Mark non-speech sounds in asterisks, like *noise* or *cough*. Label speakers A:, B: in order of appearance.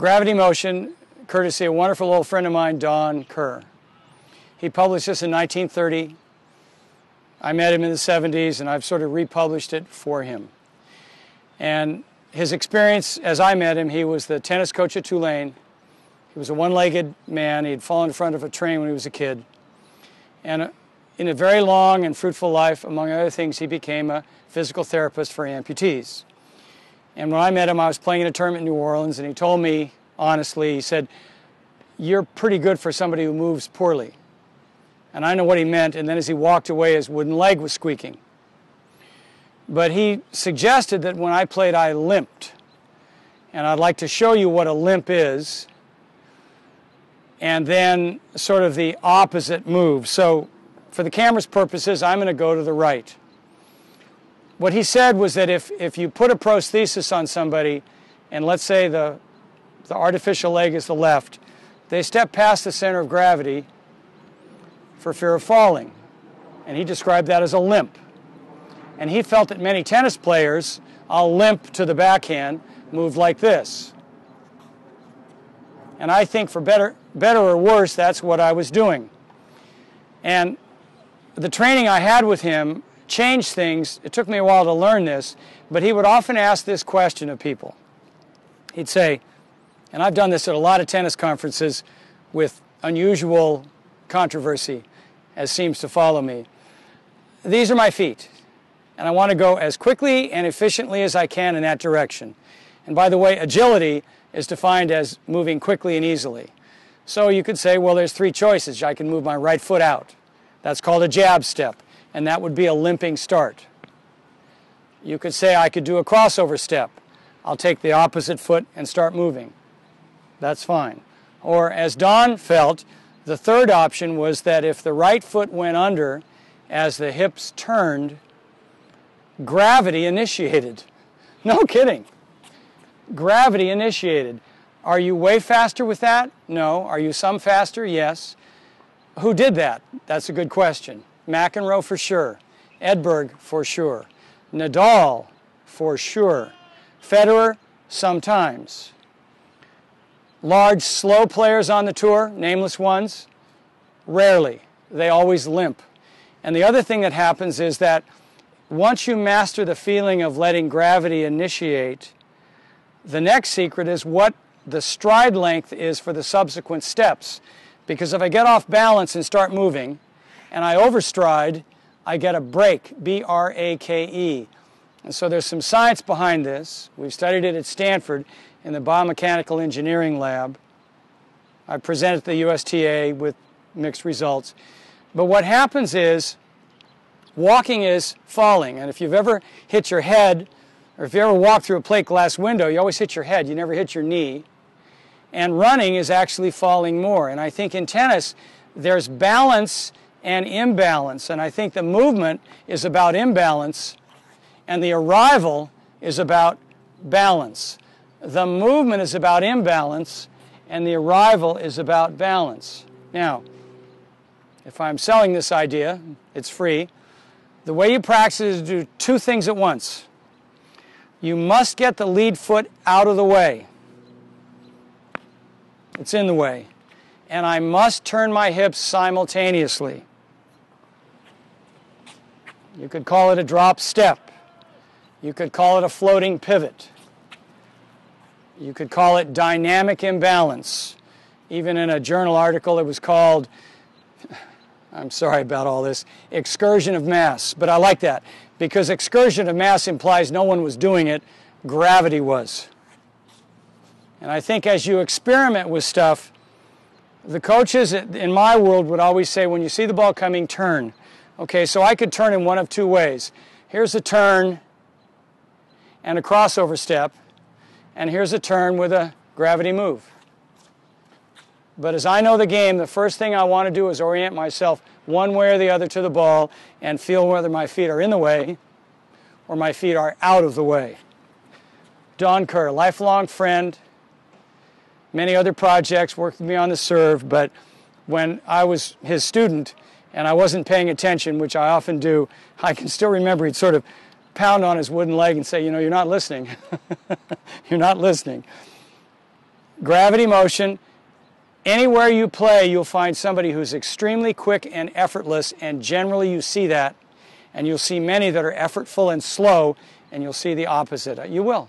A: Gravity Motion, courtesy of a wonderful old friend of mine, Don Kerr. He published this in 1930. I met him in the 70s, and I've sort of republished it for him. And his experience, as I met him, he was the tennis coach at Tulane. He was a one legged man. He had fallen in front of a train when he was a kid. And uh, in a very long and fruitful life, among other things, he became a physical therapist for amputees. And when I met him, I was playing in a tournament in New Orleans, and he told me honestly, he said, You're pretty good for somebody who moves poorly. And I know what he meant, and then as he walked away, his wooden leg was squeaking. But he suggested that when I played, I limped. And I'd like to show you what a limp is, and then sort of the opposite move. So, for the camera's purposes, I'm going to go to the right. What he said was that if, if you put a prosthesis on somebody, and let's say the, the artificial leg is the left, they step past the center of gravity for fear of falling. And he described that as a limp. And he felt that many tennis players, I'll limp to the backhand, move like this. And I think for better, better or worse, that's what I was doing. And the training I had with him changed things. It took me a while to learn this, but he would often ask this question of people. He'd say, and I've done this at a lot of tennis conferences with unusual controversy, as seems to follow me. These are my feet, and I want to go as quickly and efficiently as I can in that direction. And by the way, agility is defined as moving quickly and easily. So you could say, well, there's three choices. I can move my right foot out. That's called a jab step and that would be a limping start. You could say I could do a crossover step. I'll take the opposite foot and start moving. That's fine. Or as Don felt, the third option was that if the right foot went under as the hips turned, gravity initiated. *laughs* No kidding. Gravity initiated. Are you way faster with that? No. Are you some faster? Yes. Who did that? That's a good question. McEnroe for sure. Edberg for sure. Nadal for sure. Federer sometimes. Large, slow players on the tour, nameless ones, rarely. They always limp. And the other thing that happens is that once you master the feeling of letting gravity initiate, the next secret is what the stride length is for the subsequent steps. Because if I get off balance and start moving, and I overstride, I get a break, B R A K E. And so there's some science behind this. We've studied it at Stanford in the biomechanical engineering lab. I presented the USTA with mixed results. But what happens is walking is falling. And if you've ever hit your head, or if you ever walk through a plate glass window, you always hit your head, you never hit your knee. And running is actually falling more. And I think in tennis, there's balance and imbalance. And I think the movement is about imbalance, and the arrival is about balance. The movement is about imbalance, and the arrival is about balance. Now, if I'm selling this idea, it's free. The way you practice is to do two things at once. You must get the lead foot out of the way. It's in the way. And I must turn my hips simultaneously. You could call it a drop step. You could call it a floating pivot. You could call it dynamic imbalance. Even in a journal article, it was called, *sighs* I'm sorry about all this, excursion of mass. But I like that because excursion of mass implies no one was doing it, gravity was. And I think as you experiment with stuff, the coaches in my world would always say, when you see the ball coming, turn. Okay, so I could turn in one of two ways. Here's a turn and a crossover step, and here's a turn with a gravity move. But as I know the game, the first thing I want to do is orient myself one way or the other to the ball and feel whether my feet are in the way or my feet are out of the way. Don Kerr, lifelong friend, many other projects, worked with me on the serve, but when I was his student, and I wasn't paying attention, which I often do, I can still remember he'd sort of pound on his wooden leg and say, You know, you're not listening. *laughs* you're not listening. gravity motion. Anywhere you play, you'll find somebody who's extremely quick and effortless, and generally you see that. And you'll see many that are effortful and slow, and you'll see the opposite. You will.